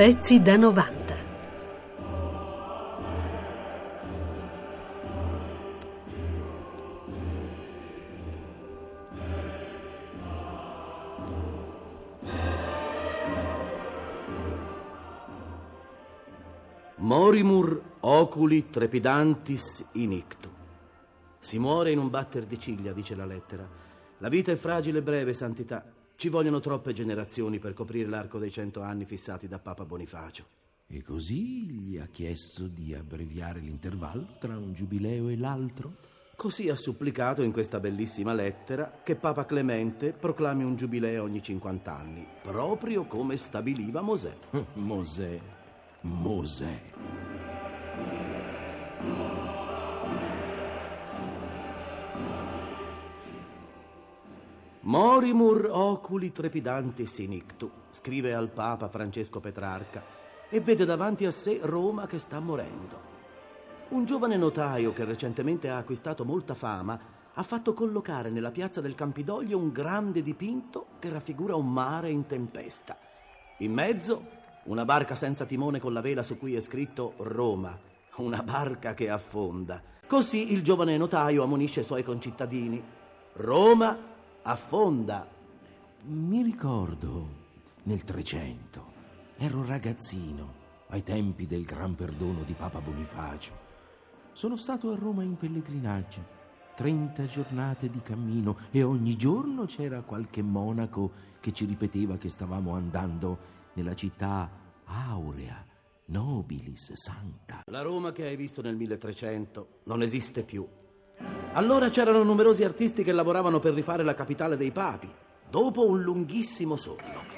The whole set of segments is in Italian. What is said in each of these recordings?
Pezzi da 90. Morimur oculi trepidantis inictu. Si muore in un batter di ciglia, dice la lettera. La vita è fragile e breve, santità. Ci vogliono troppe generazioni per coprire l'arco dei cento anni fissati da Papa Bonifacio. E così gli ha chiesto di abbreviare l'intervallo tra un giubileo e l'altro? Così ha supplicato in questa bellissima lettera che Papa Clemente proclami un giubileo ogni 50 anni, proprio come stabiliva Mosè. Mosè, Mosè. Morimur oculi trepidanti sinictu, scrive al Papa Francesco Petrarca, e vede davanti a sé Roma che sta morendo. Un giovane notaio che recentemente ha acquistato molta fama ha fatto collocare nella piazza del Campidoglio un grande dipinto che raffigura un mare in tempesta. In mezzo una barca senza timone con la vela su cui è scritto Roma, una barca che affonda. Così il giovane notaio ammonisce i suoi concittadini. Roma affonda. Mi ricordo nel Trecento. Ero ragazzino, ai tempi del gran perdono di Papa Bonifacio. Sono stato a Roma in pellegrinaggio. Trenta giornate di cammino e ogni giorno c'era qualche monaco che ci ripeteva che stavamo andando nella città aurea, nobilis, santa. La Roma che hai visto nel 1300 non esiste più. Allora c'erano numerosi artisti che lavoravano per rifare la capitale dei papi, dopo un lunghissimo sonno.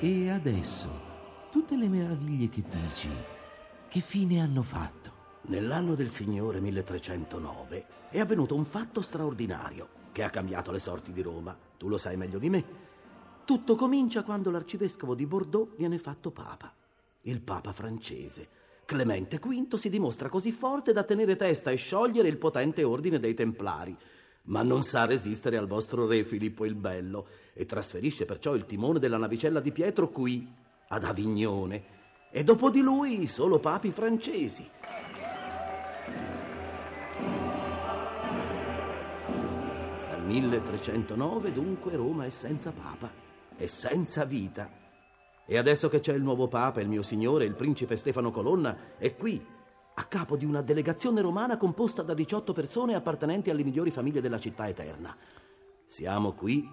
E adesso, tutte le meraviglie che dici, che fine hanno fatto? Nell'anno del Signore 1309 è avvenuto un fatto straordinario che ha cambiato le sorti di Roma. Tu lo sai meglio di me. Tutto comincia quando l'arcivescovo di Bordeaux viene fatto papa. Il papa francese. Clemente V si dimostra così forte da tenere testa e sciogliere il potente ordine dei Templari, ma non sa resistere al vostro re Filippo il Bello e trasferisce perciò il timone della navicella di Pietro qui, ad Avignone, e dopo di lui solo papi francesi. Dal 1309 dunque Roma è senza papa e senza vita. E adesso che c'è il nuovo papa, il mio signore, il principe Stefano Colonna, è qui, a capo di una delegazione romana composta da 18 persone appartenenti alle migliori famiglie della città eterna. Siamo qui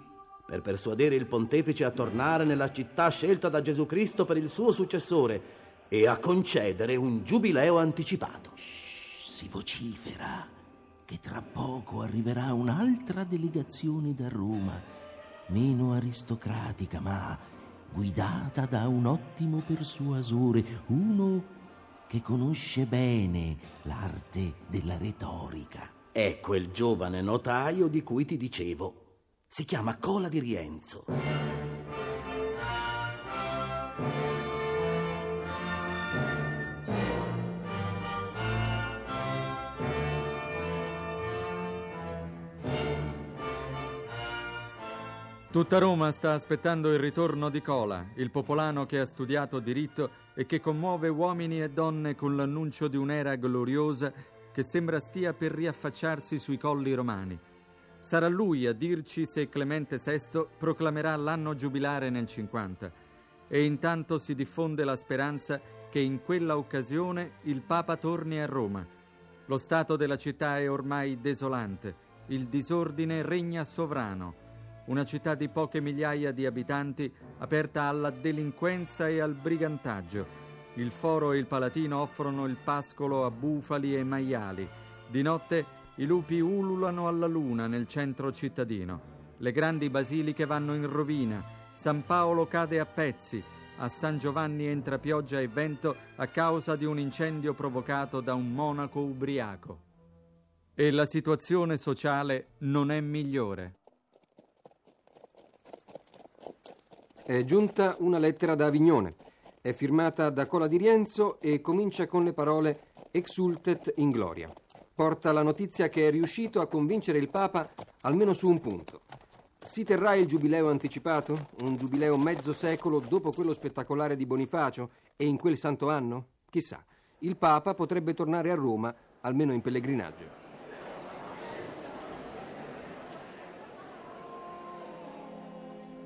per persuadere il pontefice a tornare nella città scelta da Gesù Cristo per il suo successore e a concedere un giubileo anticipato. Si vocifera che tra poco arriverà un'altra delegazione da Roma, meno aristocratica, ma guidata da un ottimo persuasore, uno che conosce bene l'arte della retorica. È quel giovane notaio di cui ti dicevo. Si chiama Cola di Rienzo. Tutta Roma sta aspettando il ritorno di Cola, il popolano che ha studiato diritto e che commuove uomini e donne con l'annuncio di un'era gloriosa che sembra stia per riaffacciarsi sui colli romani. Sarà lui a dirci se Clemente VI proclamerà l'anno giubilare nel 50 e intanto si diffonde la speranza che in quella occasione il Papa torni a Roma. Lo stato della città è ormai desolante, il disordine regna sovrano una città di poche migliaia di abitanti aperta alla delinquenza e al brigantaggio. Il foro e il palatino offrono il pascolo a bufali e maiali. Di notte i lupi ululano alla luna nel centro cittadino. Le grandi basiliche vanno in rovina. San Paolo cade a pezzi. A San Giovanni entra pioggia e vento a causa di un incendio provocato da un monaco ubriaco. E la situazione sociale non è migliore. È giunta una lettera da Avignone. È firmata da Cola di Rienzo e comincia con le parole Exultet in gloria. porta la notizia che è riuscito a convincere il Papa almeno su un punto. Si terrà il giubileo anticipato? Un giubileo mezzo secolo dopo quello spettacolare di Bonifacio e in quel santo anno? Chissà, il Papa potrebbe tornare a Roma, almeno in pellegrinaggio.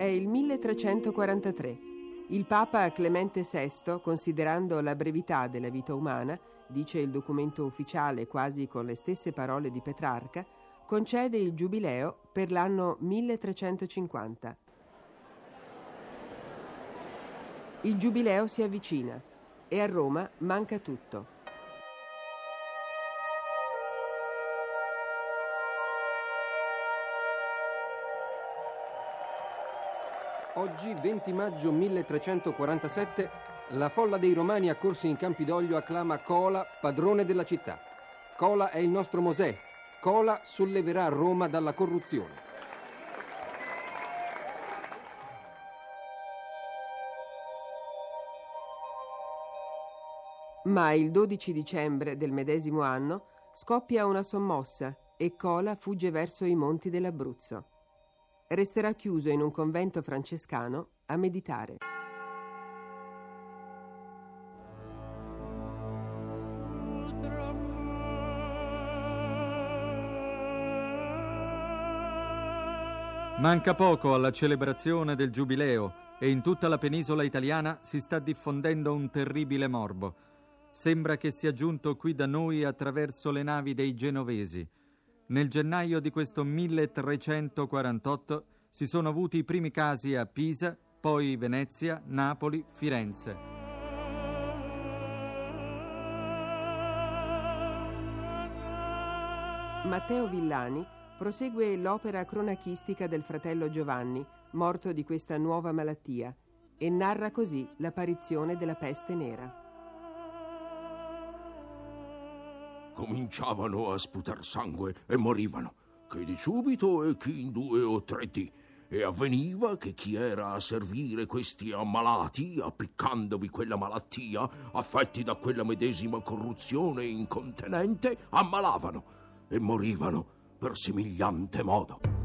È il 1343. Il Papa Clemente VI, considerando la brevità della vita umana, dice il documento ufficiale quasi con le stesse parole di Petrarca, concede il giubileo per l'anno 1350. Il giubileo si avvicina e a Roma manca tutto. Oggi, 20 maggio 1347, la folla dei romani accorsi in Campidoglio acclama Cola padrone della città. Cola è il nostro Mosè, Cola solleverà Roma dalla corruzione. Ma il 12 dicembre del medesimo anno scoppia una sommossa e Cola fugge verso i monti dell'Abruzzo. Resterà chiuso in un convento francescano a meditare. Manca poco alla celebrazione del Giubileo e in tutta la penisola italiana si sta diffondendo un terribile morbo. Sembra che sia giunto qui da noi attraverso le navi dei genovesi. Nel gennaio di questo 1348 si sono avuti i primi casi a Pisa, poi Venezia, Napoli, Firenze. Matteo Villani prosegue l'opera cronachistica del fratello Giovanni, morto di questa nuova malattia, e narra così l'apparizione della peste nera. Cominciavano a sputar sangue e morivano, chi di subito e chi in due o tre dì. E avveniva che chi era a servire questi ammalati, applicandovi quella malattia, affetti da quella medesima corruzione incontenente, ammalavano e morivano per simigliante modo.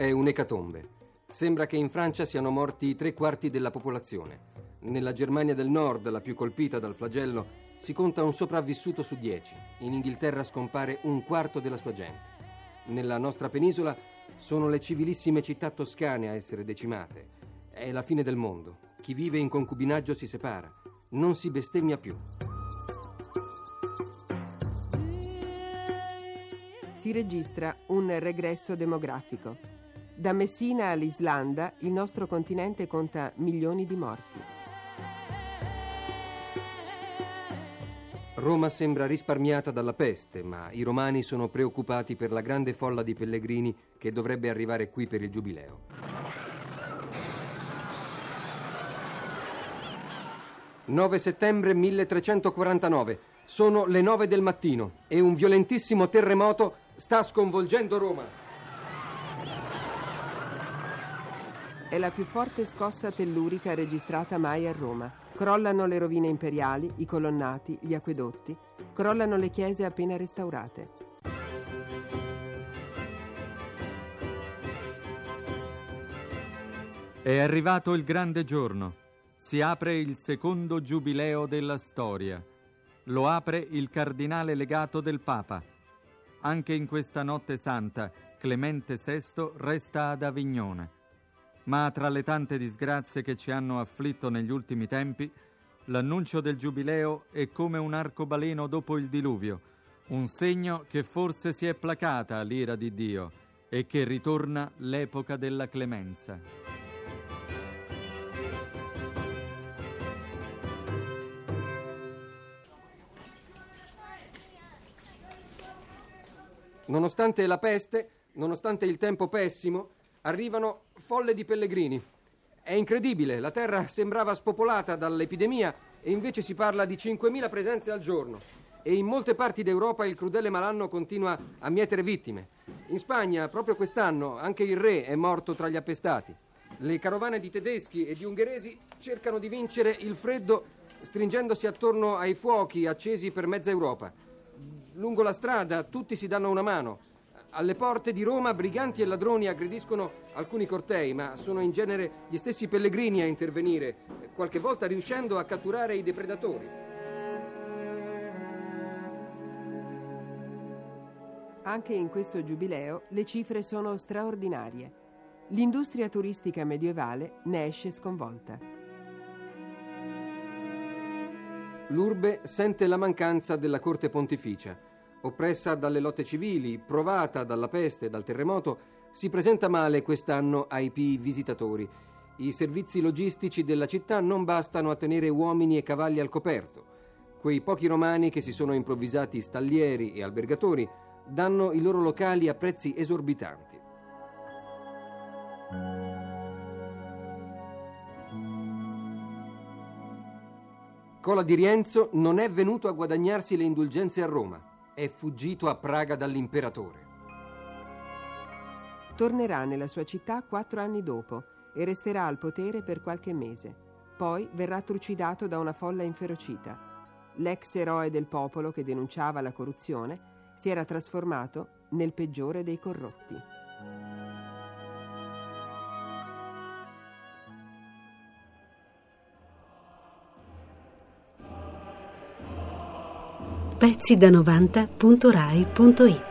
È un'ecatombe. Sembra che in Francia siano morti tre quarti della popolazione. Nella Germania del Nord, la più colpita dal flagello, si conta un sopravvissuto su dieci. In Inghilterra scompare un quarto della sua gente. Nella nostra penisola sono le civilissime città toscane a essere decimate. È la fine del mondo. Chi vive in concubinaggio si separa. Non si bestemmia più. Si registra un regresso demografico. Da Messina all'Islanda il nostro continente conta milioni di morti. Roma sembra risparmiata dalla peste, ma i romani sono preoccupati per la grande folla di pellegrini che dovrebbe arrivare qui per il giubileo. «9 settembre 1349. Sono le 9 del mattino e un violentissimo terremoto sta sconvolgendo Roma». È la più forte scossa tellurica registrata mai a Roma. Crollano le rovine imperiali, i colonnati, gli acquedotti. Crollano le chiese appena restaurate. È arrivato il grande giorno. Si apre il secondo giubileo della storia. Lo apre il cardinale legato del Papa. Anche in questa notte santa, Clemente VI resta ad Avignone ma tra le tante disgrazie che ci hanno afflitto negli ultimi tempi, l'annuncio del giubileo è come un arcobaleno dopo il diluvio, un segno che forse si è placata l'ira di Dio e che ritorna l'epoca della clemenza. Nonostante la peste, nonostante il tempo pessimo, arrivano folle di pellegrini. È incredibile, la terra sembrava spopolata dall'epidemia e invece si parla di 5.000 presenze al giorno. E in molte parti d'Europa il crudele malanno continua a mietere vittime. In Spagna, proprio quest'anno, anche il re è morto tra gli appestati. Le carovane di tedeschi e di ungheresi cercano di vincere il freddo stringendosi attorno ai fuochi accesi per mezza Europa. Lungo la strada tutti si danno una mano. Alle porte di Roma briganti e ladroni aggrediscono alcuni cortei, ma sono in genere gli stessi pellegrini a intervenire, qualche volta riuscendo a catturare i depredatori. Anche in questo giubileo le cifre sono straordinarie. L'industria turistica medievale ne esce sconvolta. L'urbe sente la mancanza della corte pontificia. Oppressa dalle lotte civili, provata dalla peste e dal terremoto, si presenta male quest'anno ai pii visitatori. I servizi logistici della città non bastano a tenere uomini e cavalli al coperto. Quei pochi romani che si sono improvvisati stallieri e albergatori danno i loro locali a prezzi esorbitanti. Cola di Rienzo non è venuto a guadagnarsi le indulgenze a Roma, è fuggito a Praga dall'imperatore. Tornerà nella sua città quattro anni dopo e resterà al potere per qualche mese. Poi verrà trucidato da una folla inferocita. L'ex eroe del popolo che denunciava la corruzione si era trasformato nel peggiore dei corrotti. Pezzi da 90.rai.it